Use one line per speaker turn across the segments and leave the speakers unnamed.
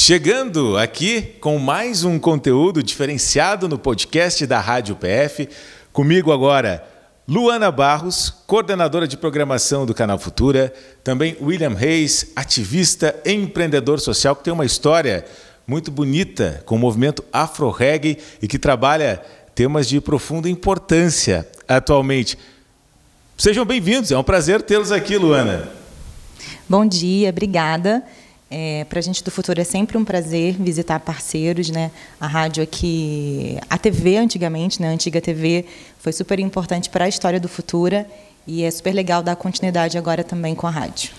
Chegando aqui com mais um conteúdo diferenciado no podcast da Rádio PF. Comigo agora, Luana Barros, coordenadora de programação do Canal Futura. Também William Reis, ativista empreendedor social que tem uma história muito bonita com o movimento Afro-Reggae e que trabalha temas de profunda importância atualmente. Sejam bem-vindos, é um prazer tê-los aqui, Luana.
Bom dia, obrigada. É, para a gente do futuro é sempre um prazer visitar parceiros, né? A rádio aqui, a TV antigamente, né? A antiga TV foi super importante para a história do Futura e é super legal dar continuidade agora também com a rádio.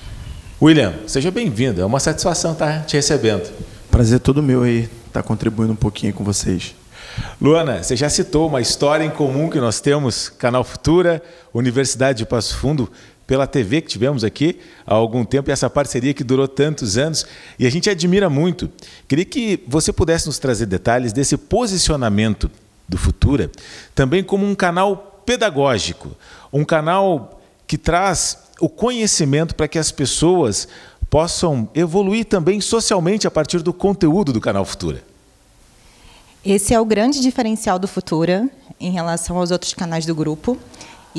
William, seja bem-vindo. É uma satisfação estar te recebendo.
Prazer todo meu aí estar contribuindo um pouquinho com vocês.
Luana, você já citou uma história em comum que nós temos, Canal Futura, Universidade de Passo Fundo pela TV que tivemos aqui há algum tempo e essa parceria que durou tantos anos e a gente admira muito. Queria que você pudesse nos trazer detalhes desse posicionamento do Futura, também como um canal pedagógico, um canal que traz o conhecimento para que as pessoas possam evoluir também socialmente a partir do conteúdo do canal Futura.
Esse é o grande diferencial do Futura em relação aos outros canais do grupo.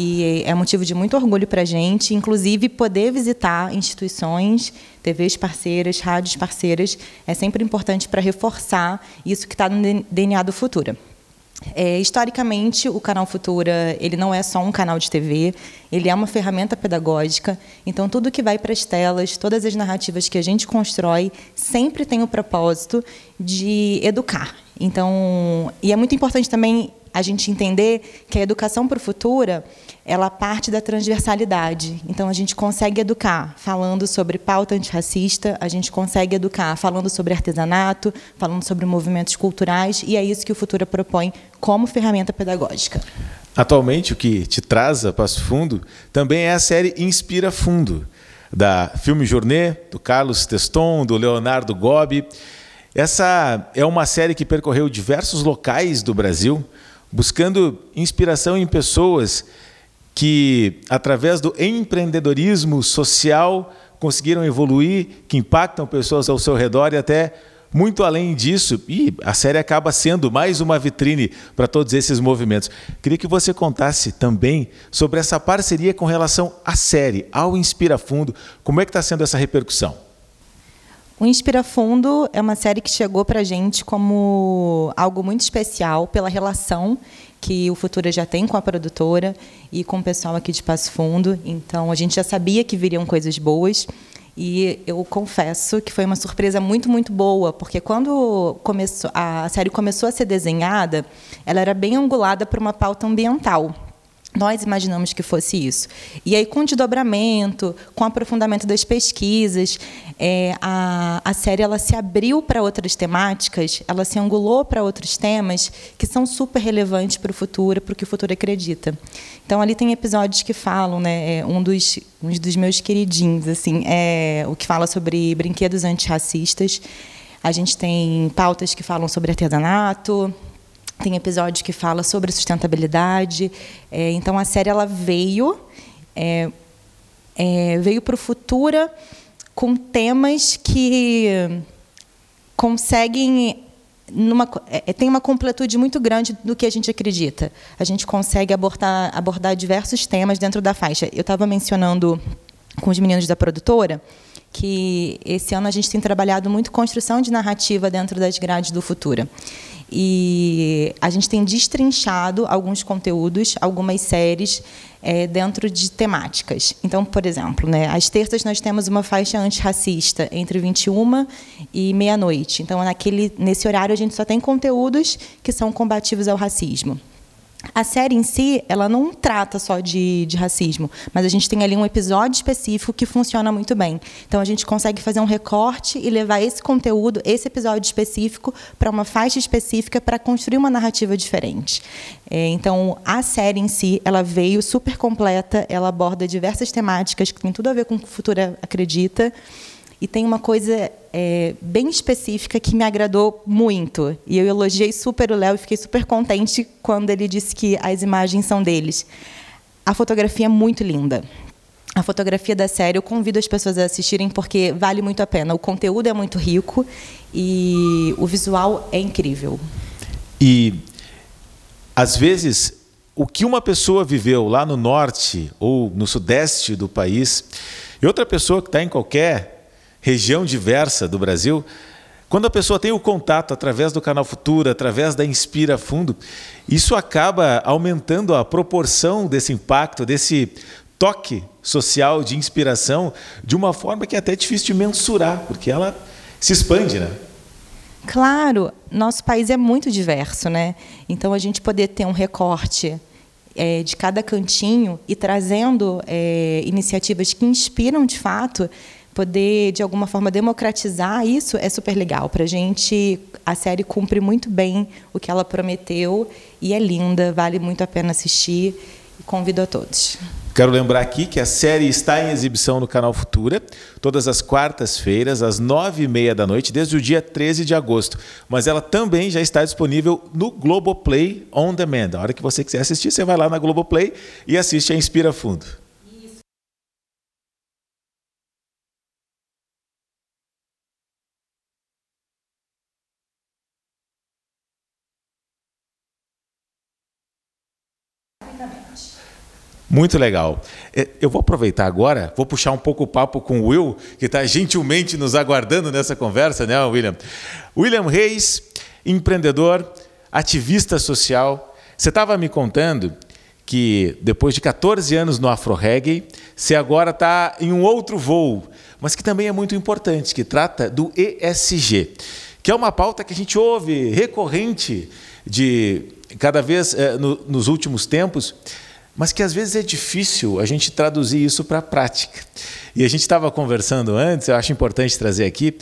E é motivo de muito orgulho para a gente, inclusive poder visitar instituições, TVs parceiras, rádios parceiras, é sempre importante para reforçar isso que está no DNA do Futura. É, historicamente, o canal Futura ele não é só um canal de TV, ele é uma ferramenta pedagógica. Então, tudo que vai para as telas, todas as narrativas que a gente constrói, sempre tem o propósito de educar. Então, e é muito importante também a gente entender que a educação para o futuro ela parte da transversalidade. Então a gente consegue educar falando sobre pauta antirracista, a gente consegue educar falando sobre artesanato, falando sobre movimentos culturais e é isso que o Futura propõe como ferramenta pedagógica.
Atualmente o que te traz a Passo Fundo também é a série Inspira Fundo da Filme Journée, do Carlos Teston, do Leonardo Gobi. Essa é uma série que percorreu diversos locais do Brasil buscando inspiração em pessoas que, através do empreendedorismo social, conseguiram evoluir, que impactam pessoas ao seu redor e até muito além disso. E a série acaba sendo mais uma vitrine para todos esses movimentos. Queria que você contasse também sobre essa parceria com relação à série, ao Inspira Fundo. Como é que está sendo essa repercussão?
O Inspira Fundo é uma série que chegou para a gente como algo muito especial pela relação que o Futura já tem com a produtora e com o pessoal aqui de Passo Fundo. Então, a gente já sabia que viriam coisas boas. E eu confesso que foi uma surpresa muito, muito boa, porque quando começou, a série começou a ser desenhada, ela era bem angulada para uma pauta ambiental. Nós imaginamos que fosse isso. E aí, com o desdobramento, com o aprofundamento das pesquisas, é, a, a série ela se abriu para outras temáticas, ela se angulou para outros temas que são super relevantes para o futuro, para o que o futuro acredita. Então, ali tem episódios que falam, né, é, um, dos, um dos meus queridinhos, assim, é o que fala sobre brinquedos antirracistas. A gente tem pautas que falam sobre artesanato, tem episódios que fala sobre sustentabilidade. É, então a série ela veio é, é, veio para o Futura com temas que conseguem numa, é, tem uma completude muito grande do que a gente acredita. A gente consegue abordar, abordar diversos temas dentro da faixa. Eu estava mencionando com os meninos da produtora que esse ano a gente tem trabalhado muito construção de narrativa dentro das grades do Futura. E a gente tem destrinchado alguns conteúdos, algumas séries é, dentro de temáticas. Então, por exemplo, né, às terças nós temos uma faixa antirracista entre 21 e meia-noite. Então, naquele, nesse horário, a gente só tem conteúdos que são combativos ao racismo. A série em si, ela não trata só de, de, racismo, mas a gente tem ali um episódio específico que funciona muito bem. Então a gente consegue fazer um recorte e levar esse conteúdo, esse episódio específico, para uma faixa específica para construir uma narrativa diferente. É, então a série em si, ela veio super completa, ela aborda diversas temáticas que tem tudo a ver com o que o futuro acredita. E tem uma coisa é, bem específica que me agradou muito. E eu elogiei super o Léo e fiquei super contente quando ele disse que as imagens são deles. A fotografia é muito linda. a fotografia da série. Eu convido as pessoas a assistirem porque vale muito a pena. O conteúdo é muito rico e o visual é incrível.
E às vezes o que uma pessoa viveu lá no norte ou no sudeste do país e outra pessoa que está em qualquer região diversa do Brasil, quando a pessoa tem o contato através do canal Futura, através da Inspira Fundo, isso acaba aumentando a proporção desse impacto, desse toque social de inspiração, de uma forma que é até difícil de mensurar, porque ela se expande, né?
Claro, nosso país é muito diverso, né? Então a gente poder ter um recorte é, de cada cantinho e trazendo é, iniciativas que inspiram de fato, poder de alguma forma democratizar isso é super legal para gente. A série cumpre muito bem o que ela prometeu e é linda, vale muito a pena assistir. Convido a todos.
Quero lembrar aqui que a série está em exibição no canal Futura, todas as quartas-feiras, às nove e meia da noite, desde o dia 13 de agosto. Mas ela também já está disponível no Globoplay On Demand. A hora que você quiser assistir, você vai lá na Globoplay e assiste a Inspira Fundo. Muito legal. É, eu vou aproveitar agora, vou puxar um pouco o papo com o Will, que está gentilmente nos aguardando nessa conversa, né, William? William Reis, empreendedor, ativista social. Você estava me contando que depois de 14 anos no Afro Reggae, você agora está em um outro voo, mas que também é muito importante, que trata do ESG, que é uma pauta que a gente ouve recorrente de cada vez é, no, nos últimos tempos mas que às vezes é difícil a gente traduzir isso para a prática. E a gente estava conversando antes, eu acho importante trazer aqui,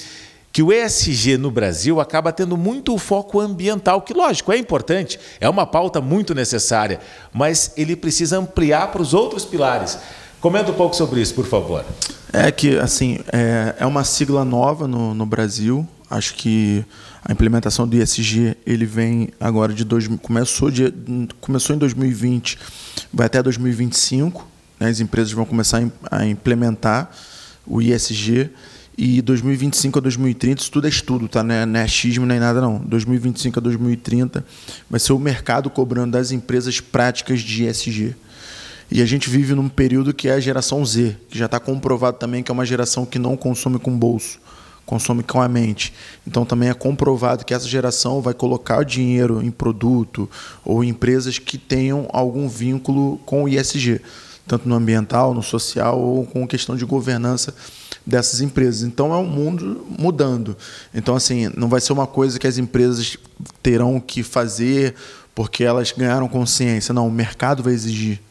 que o ESG no Brasil acaba tendo muito o foco ambiental, que lógico, é importante, é uma pauta muito necessária, mas ele precisa ampliar para os outros pilares. Comenta um pouco sobre isso, por favor.
É que, assim, é, é uma sigla nova no, no Brasil. Acho que a implementação do ISG ele vem agora de dois, começou, de, começou em 2020, vai até 2025. Né, as empresas vão começar a implementar o ISG e 2025 a 2030, isso tudo é estudo, tá? Não é, não é achismo nem nada, não. 2025 a 2030 vai ser o mercado cobrando das empresas práticas de ISG. E a gente vive num período que é a geração Z, que já está comprovado também que é uma geração que não consome com bolso consome com a mente. Então também é comprovado que essa geração vai colocar dinheiro em produto ou em empresas que tenham algum vínculo com o ISG, tanto no ambiental, no social ou com questão de governança dessas empresas. Então é um mundo mudando. Então assim, não vai ser uma coisa que as empresas terão que fazer porque elas ganharam consciência. Não, o mercado vai exigir.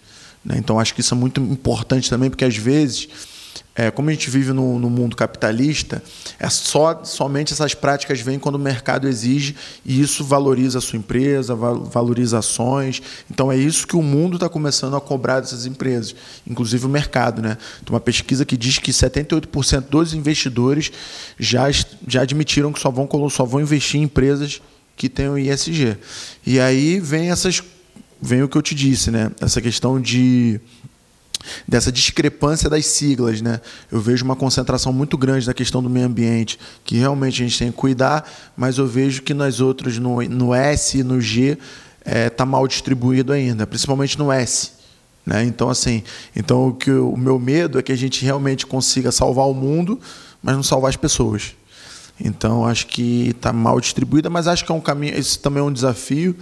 Né? Então acho que isso é muito importante também, porque às vezes é, como a gente vive no, no, mundo capitalista, é só somente essas práticas vêm quando o mercado exige e isso valoriza a sua empresa, valoriza ações. Então é isso que o mundo está começando a cobrar dessas empresas, inclusive o mercado, né? Tem uma pesquisa que diz que 78% dos investidores já, já admitiram que só vão só vão investir em empresas que tenham ISG. E aí vem essas vem o que eu te disse, né? Essa questão de dessa discrepância das siglas. Né? Eu vejo uma concentração muito grande na questão do meio ambiente, que realmente a gente tem que cuidar, mas eu vejo que nas outras, no, no S e no G, está é, tá mal distribuído ainda, principalmente no S. Né? Então, assim, então o, que o meu medo é que a gente realmente consiga salvar o mundo, mas não salvar as pessoas. Então, acho que está mal distribuída, mas acho que é um caminho, esse também é um desafio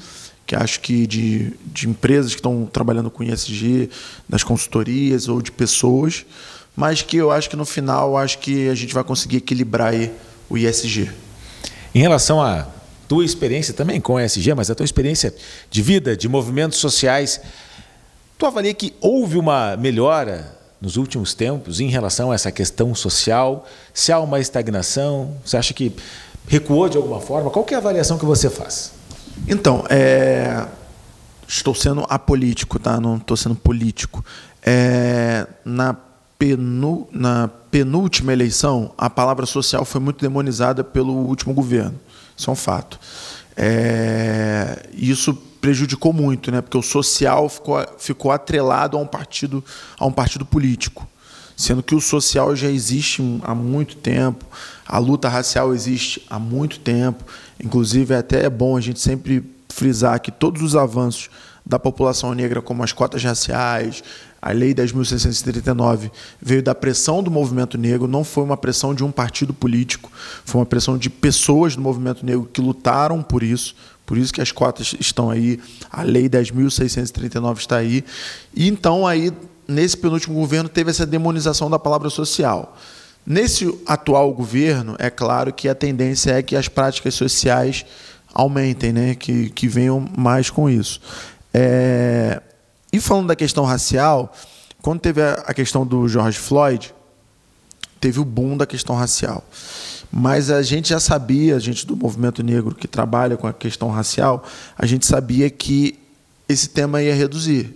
que acho que de, de empresas que estão trabalhando com ISG, das consultorias ou de pessoas, mas que eu acho que no final acho que a gente vai conseguir equilibrar o ISG.
Em relação à tua experiência também com o ISG, mas a tua experiência de vida, de movimentos sociais, tu avalia que houve uma melhora nos últimos tempos em relação a essa questão social? Se há uma estagnação? Você acha que recuou de alguma forma? Qual é a avaliação que você faz?
Então, é... estou sendo apolítico, tá? Não estou sendo político. É... Na, penu... Na penúltima eleição, a palavra social foi muito demonizada pelo último governo. Isso é um fato. É... Isso prejudicou muito, né? Porque o social ficou, ficou atrelado a um partido, a um partido político. Sendo que o social já existe há muito tempo, a luta racial existe há muito tempo. Inclusive, é até é bom a gente sempre frisar que todos os avanços da população negra, como as cotas raciais, a Lei 10.639 veio da pressão do movimento negro, não foi uma pressão de um partido político, foi uma pressão de pessoas do movimento negro que lutaram por isso, por isso que as cotas estão aí, a Lei 10.639 está aí. E então aí, nesse penúltimo governo, teve essa demonização da palavra social. Nesse atual governo, é claro que a tendência é que as práticas sociais aumentem, né? que, que venham mais com isso. É, e falando da questão racial, quando teve a questão do George Floyd, teve o boom da questão racial. Mas a gente já sabia, a gente do movimento negro que trabalha com a questão racial, a gente sabia que esse tema ia reduzir.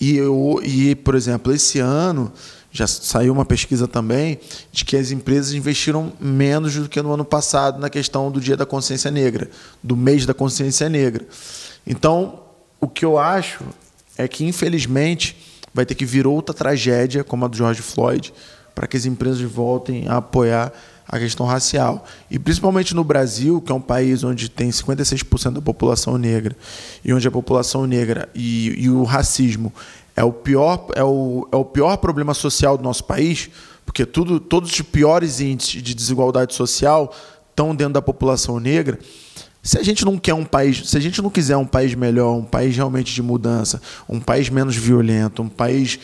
E, eu, e por exemplo, esse ano já saiu uma pesquisa também de que as empresas investiram menos do que no ano passado na questão do Dia da Consciência Negra, do mês da Consciência Negra. Então, o que eu acho é que, infelizmente, vai ter que vir outra tragédia, como a do George Floyd, para que as empresas voltem a apoiar a questão racial. E principalmente no Brasil, que é um país onde tem 56% da população negra, e onde a população negra e, e, o racismo é o, pior, é, o, é o pior problema social do nosso país, porque tudo, todos os piores índices de desigualdade social estão dentro da população negra. Se a gente não quer um país, se a gente não quiser um país melhor, um país realmente de mudança, um país menos violento, um país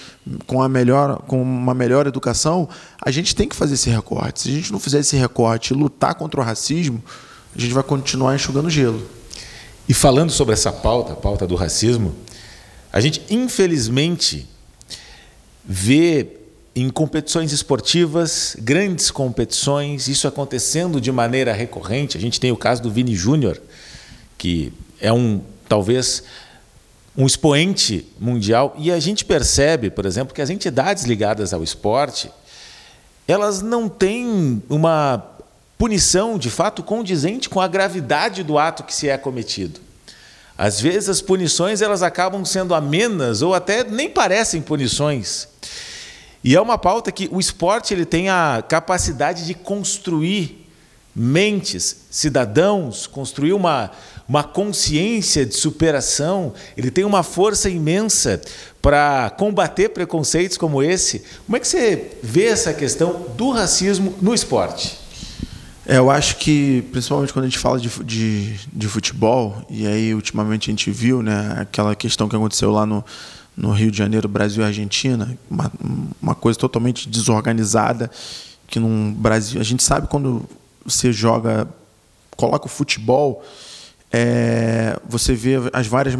com, a melhor, com uma melhor educação, a gente tem que fazer esse recorte. Se a gente não fizer esse recorte e lutar contra o racismo, a gente vai continuar enxugando gelo.
E falando sobre essa pauta, a pauta do racismo, a gente infelizmente vê em competições esportivas, grandes competições, isso acontecendo de maneira recorrente. A gente tem o caso do Vini Júnior, que é um talvez um expoente mundial e a gente percebe, por exemplo, que as entidades ligadas ao esporte, elas não têm uma punição de fato condizente com a gravidade do ato que se é cometido. Às vezes as punições elas acabam sendo amenas ou até nem parecem punições. E é uma pauta que o esporte ele tem a capacidade de construir mentes, cidadãos, construir uma, uma consciência de superação, ele tem uma força imensa para combater preconceitos como esse. Como é que você vê essa questão do racismo no esporte?
É, eu acho que, principalmente quando a gente fala de, de, de futebol, e aí ultimamente a gente viu né, aquela questão que aconteceu lá no, no Rio de Janeiro, Brasil e Argentina, uma, uma coisa totalmente desorganizada, que no Brasil, a gente sabe quando você joga, coloca o futebol, é, você vê as várias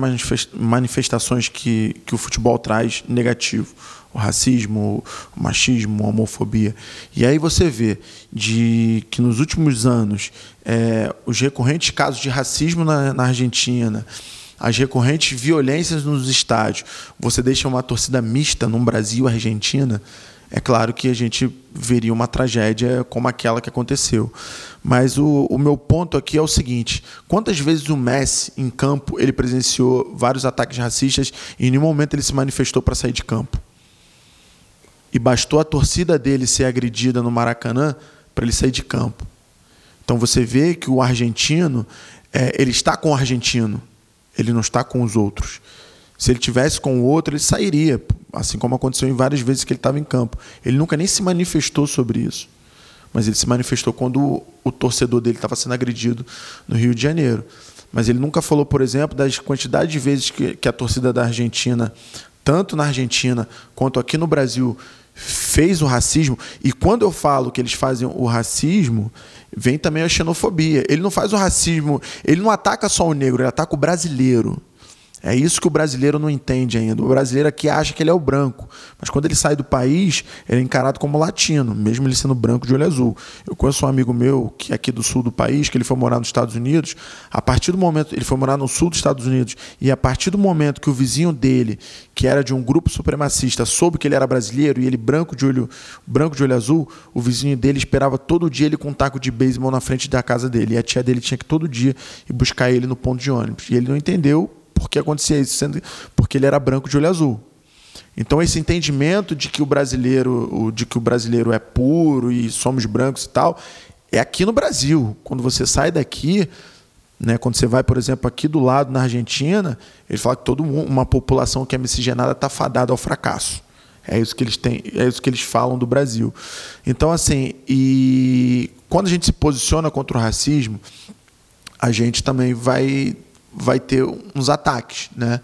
manifestações que, que o futebol traz negativo. O racismo, o machismo, a homofobia. E aí você vê de que nos últimos anos é, os recorrentes casos de racismo na, na Argentina, as recorrentes violências nos estádios, você deixa uma torcida mista no Brasil Argentina, é claro que a gente veria uma tragédia como aquela que aconteceu. Mas o, o, meu ponto aqui é o seguinte: quantas vezes o Messi, em campo, ele presenciou vários ataques racistas e em nenhum momento ele se manifestou para sair de campo? E bastou a torcida dele ser agredida no Maracanã para ele sair de campo. Então você vê que o argentino, é, ele está com o argentino. Ele não está com os outros. Se ele tivesse com o outro, ele sairia, assim como aconteceu em várias vezes que ele estava em campo. Ele nunca nem se manifestou sobre isso. Mas ele se manifestou quando o, torcedor dele estava sendo agredido no Rio de Janeiro. Mas ele nunca falou, por exemplo, das quantidades de vezes que, que a torcida da Argentina, tanto na Argentina quanto aqui no Brasil, fez o racismo. E quando eu falo que eles fazem o racismo, vem também a xenofobia. Ele não faz o racismo, ele não ataca só o negro, ele ataca o brasileiro. É isso que o brasileiro não entende ainda. O brasileiro aqui acha que ele é o branco, mas quando ele sai do país, ele é encarado como latino, mesmo ele sendo branco de olho azul. Eu conheço um amigo meu que é aqui do sul do país, que ele foi morar nos Estados Unidos. A partir do momento ele foi morar no sul dos Estados Unidos e a partir do momento que o vizinho dele, que era de um grupo supremacista, soube que ele era brasileiro e ele branco de olho branco de olho azul, o vizinho dele esperava todo dia ele com um taco de beisebol na frente da casa dele. E a tia dele tinha que todo dia ir buscar ele no ponto de ônibus. E ele não entendeu por que acontecia isso? Sendo porque ele era branco de olho azul. Então esse entendimento de que o brasileiro, de que o brasileiro é puro e somos brancos e tal, é aqui no Brasil. Quando você sai daqui, né, quando você vai, por exemplo, aqui do lado na Argentina, ele fala que toda uma população que é miscigenada está fadada ao fracasso. É isso que eles têm, é isso que eles falam do Brasil. Então assim, e quando a gente se posiciona contra o racismo, a gente também vai vai ter uns ataques, né?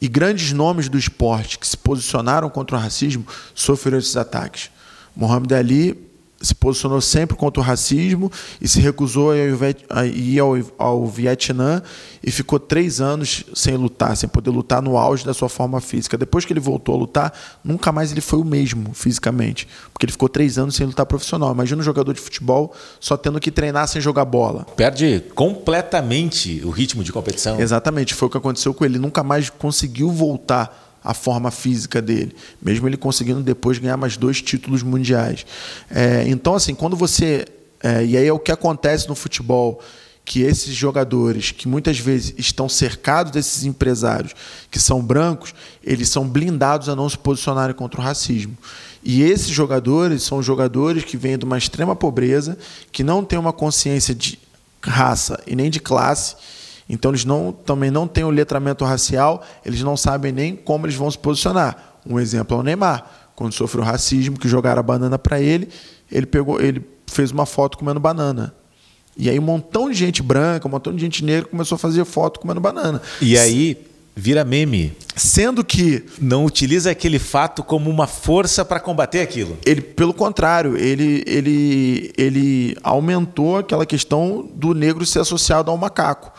E grandes nomes do esporte que se posicionaram contra o racismo sofreram esses ataques. Muhammad Ali se posicionou sempre contra o racismo e se recusou a ir ao, ao Vietnã e ficou três anos sem lutar, sem poder lutar no auge da sua forma física. Depois que ele voltou a lutar, nunca mais ele foi o mesmo fisicamente, porque ele ficou três anos sem lutar profissional. Imagina um jogador de futebol só tendo que treinar sem jogar bola.
Perde completamente o ritmo de competição.
Exatamente, foi o que aconteceu com ele. Ele nunca mais conseguiu voltar a forma física dele, mesmo ele conseguindo depois ganhar mais dois títulos mundiais. É, então, assim, quando você. É, e aí é o que acontece no futebol que esses jogadores, que muitas vezes estão cercados desses empresários que são brancos, eles são blindados a não se posicionarem contra o racismo. E esses jogadores são jogadores que vêm de uma extrema pobreza, que não têm uma consciência de raça e nem de classe, então eles não, também não têm o letramento racial, eles não sabem nem como eles vão se posicionar. Um exemplo é o Neymar, quando sofreu racismo, que jogaram a banana para ele, ele pegou, ele fez uma foto comendo banana. E aí um montão de gente branca, um montão de gente negra começou a fazer foto comendo banana.
E aí vira meme.
Sendo que
não utiliza aquele fato como uma força para combater aquilo.
Ele, pelo contrário, ele, ele, ele aumentou aquela questão do negro ser associado ao macaco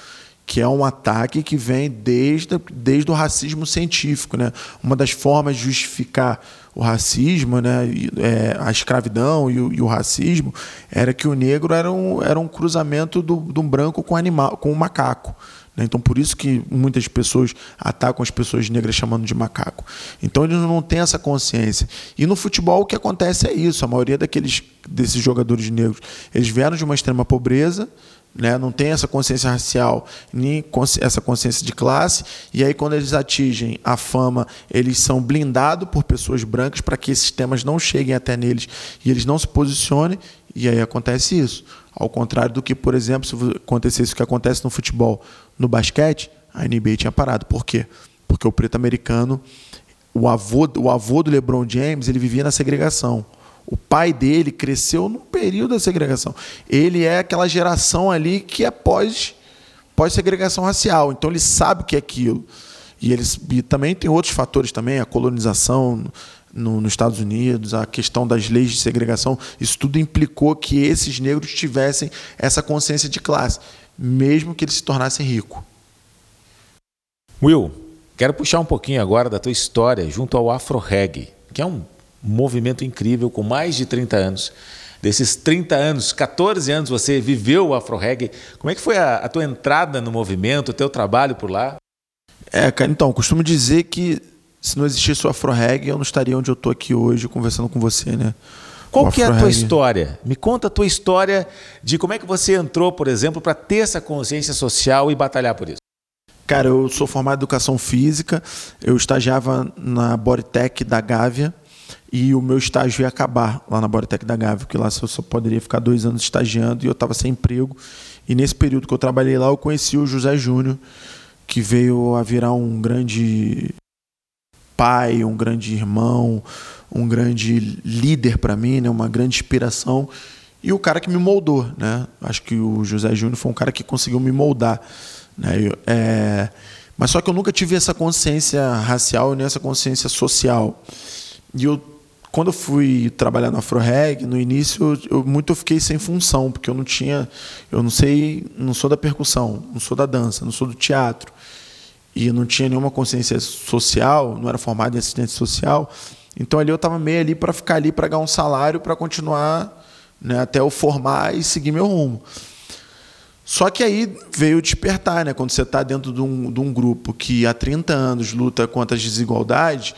que é um ataque que vem desde, desde o racismo científico. Né? Uma das formas de justificar o racismo, né, é, a escravidão e o, e o, racismo, era que o negro era um, era um cruzamento do, do branco com, animal, com um macaco. Né? Então, por isso que muitas pessoas atacam as pessoas negras chamando de macaco. Então, eles não têm essa consciência. E no futebol, o que acontece é isso. A maioria daqueles, desses jogadores negros, eles vieram de uma extrema pobreza, né? não tem essa consciência racial, nem essa consciência de classe, e aí quando eles atingem a fama, eles são blindados por pessoas brancas para que esses temas não cheguem até neles e eles não se posicionem, e aí acontece isso. Ao contrário do que, por exemplo, se acontecesse o que acontece no futebol, no basquete, a NBA tinha parado. Por quê? Porque o preto americano, o avô, o avô do LeBron James, ele vivia na segregação. O pai dele cresceu no período da segregação. Ele é aquela geração ali que é pós, pós segregação racial. Então ele sabe o que é aquilo. E eles e também tem outros fatores também, a colonização no, nos Estados Unidos, a questão das leis de segregação, isso tudo implicou que esses negros tivessem essa consciência de classe, mesmo que eles se tornassem ricos.
Will, quero puxar um pouquinho agora da tua história junto ao Afro Reggae, que é um movimento incrível com mais de 30 anos. Desses 30 anos, 14 anos você viveu o Afro Reggae. Como é que foi a, a tua entrada no movimento, o teu trabalho por lá?
É, cara, então, costumo dizer que se não existisse o Afro Reggae, eu não estaria onde eu estou aqui hoje conversando com você, né?
Qual que é a tua história? Me conta a tua história de como é que você entrou, por exemplo, para ter essa consciência social e batalhar por isso.
Cara, eu sou formado em educação física, eu estagiava na Bodytech da Gávea, e o meu estágio ia acabar lá na Bodytech da Gávea, porque lá eu só poderia ficar dois anos estagiando e eu estava sem emprego. E nesse período que eu trabalhei lá, eu conheci o José Júnior, que veio a virar um grande pai, um grande irmão, um grande líder para mim, né? uma grande inspiração. E o cara que me moldou. Né? Acho que o José Júnior foi um cara que conseguiu me moldar. Né? Eu, é... Mas só que eu nunca tive essa consciência racial nem essa consciência social. E eu quando eu fui trabalhar no Afro Reg, no início eu muito eu fiquei sem função, porque eu não tinha, eu não sei, não sou da percussão, não sou da dança, não sou do teatro. E eu não tinha nenhuma consciência social, não era formado em assistente social. Então ali eu estava meio ali para ficar ali para ganhar um salário para continuar, né, até eu formar e seguir meu rumo. Só que aí veio despertar, né? Quando você está dentro de um, de um grupo que há 30 anos luta contra as desigualdades,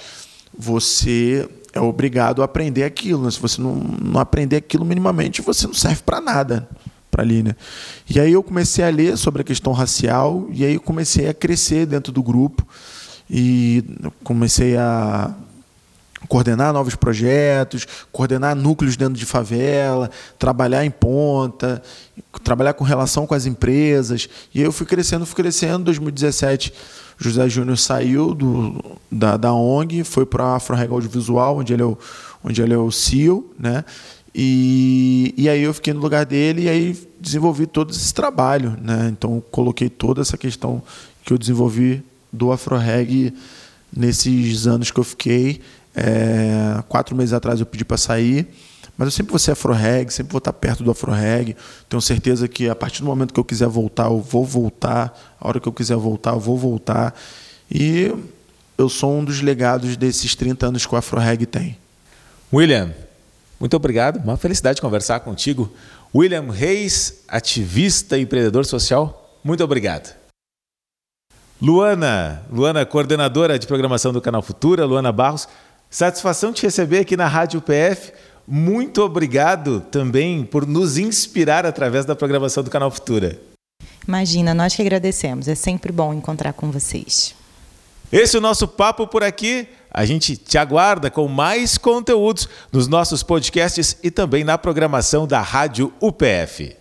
você é obrigado a aprender aquilo. Né? Se você não, não aprender aquilo minimamente, você não serve para nada para ali, né? E aí eu comecei a ler sobre a questão racial e aí comecei a crescer dentro do grupo e comecei a coordenar novos projetos, coordenar núcleos dentro de favela, trabalhar em ponta, trabalhar com relação com as empresas. E aí eu fui crescendo, fui crescendo. Em 2017, José Júnior saiu do, da, da ONG, foi para a Afro Audiovisual, onde ele é o, onde ele é o CEO, né? E, e aí eu fiquei no lugar dele e aí desenvolvi todo esse trabalho, né? Então coloquei toda essa questão que eu desenvolvi do AfroReg nesses anos que eu fiquei. É, quatro meses atrás eu pedi para sair, mas eu sempre vou ser AfroReg, sempre vou estar perto do AfroReg. Tenho certeza que a partir do momento que eu quiser voltar, eu vou voltar. A hora que eu quiser voltar, eu vou voltar. E eu sou um dos legados desses 30 anos que o AfroReg tem.
William, muito obrigado. Uma felicidade conversar contigo. William Reis, ativista e empreendedor social, muito obrigado. Luana, Luana, coordenadora de programação do Canal Futura, Luana Barros, satisfação te receber aqui na Rádio PF. Muito obrigado também por nos inspirar através da programação do Canal Futura.
Imagina, nós que agradecemos. É sempre bom encontrar com vocês.
Esse é o nosso papo por aqui. A gente te aguarda com mais conteúdos nos nossos podcasts e também na programação da Rádio UPF.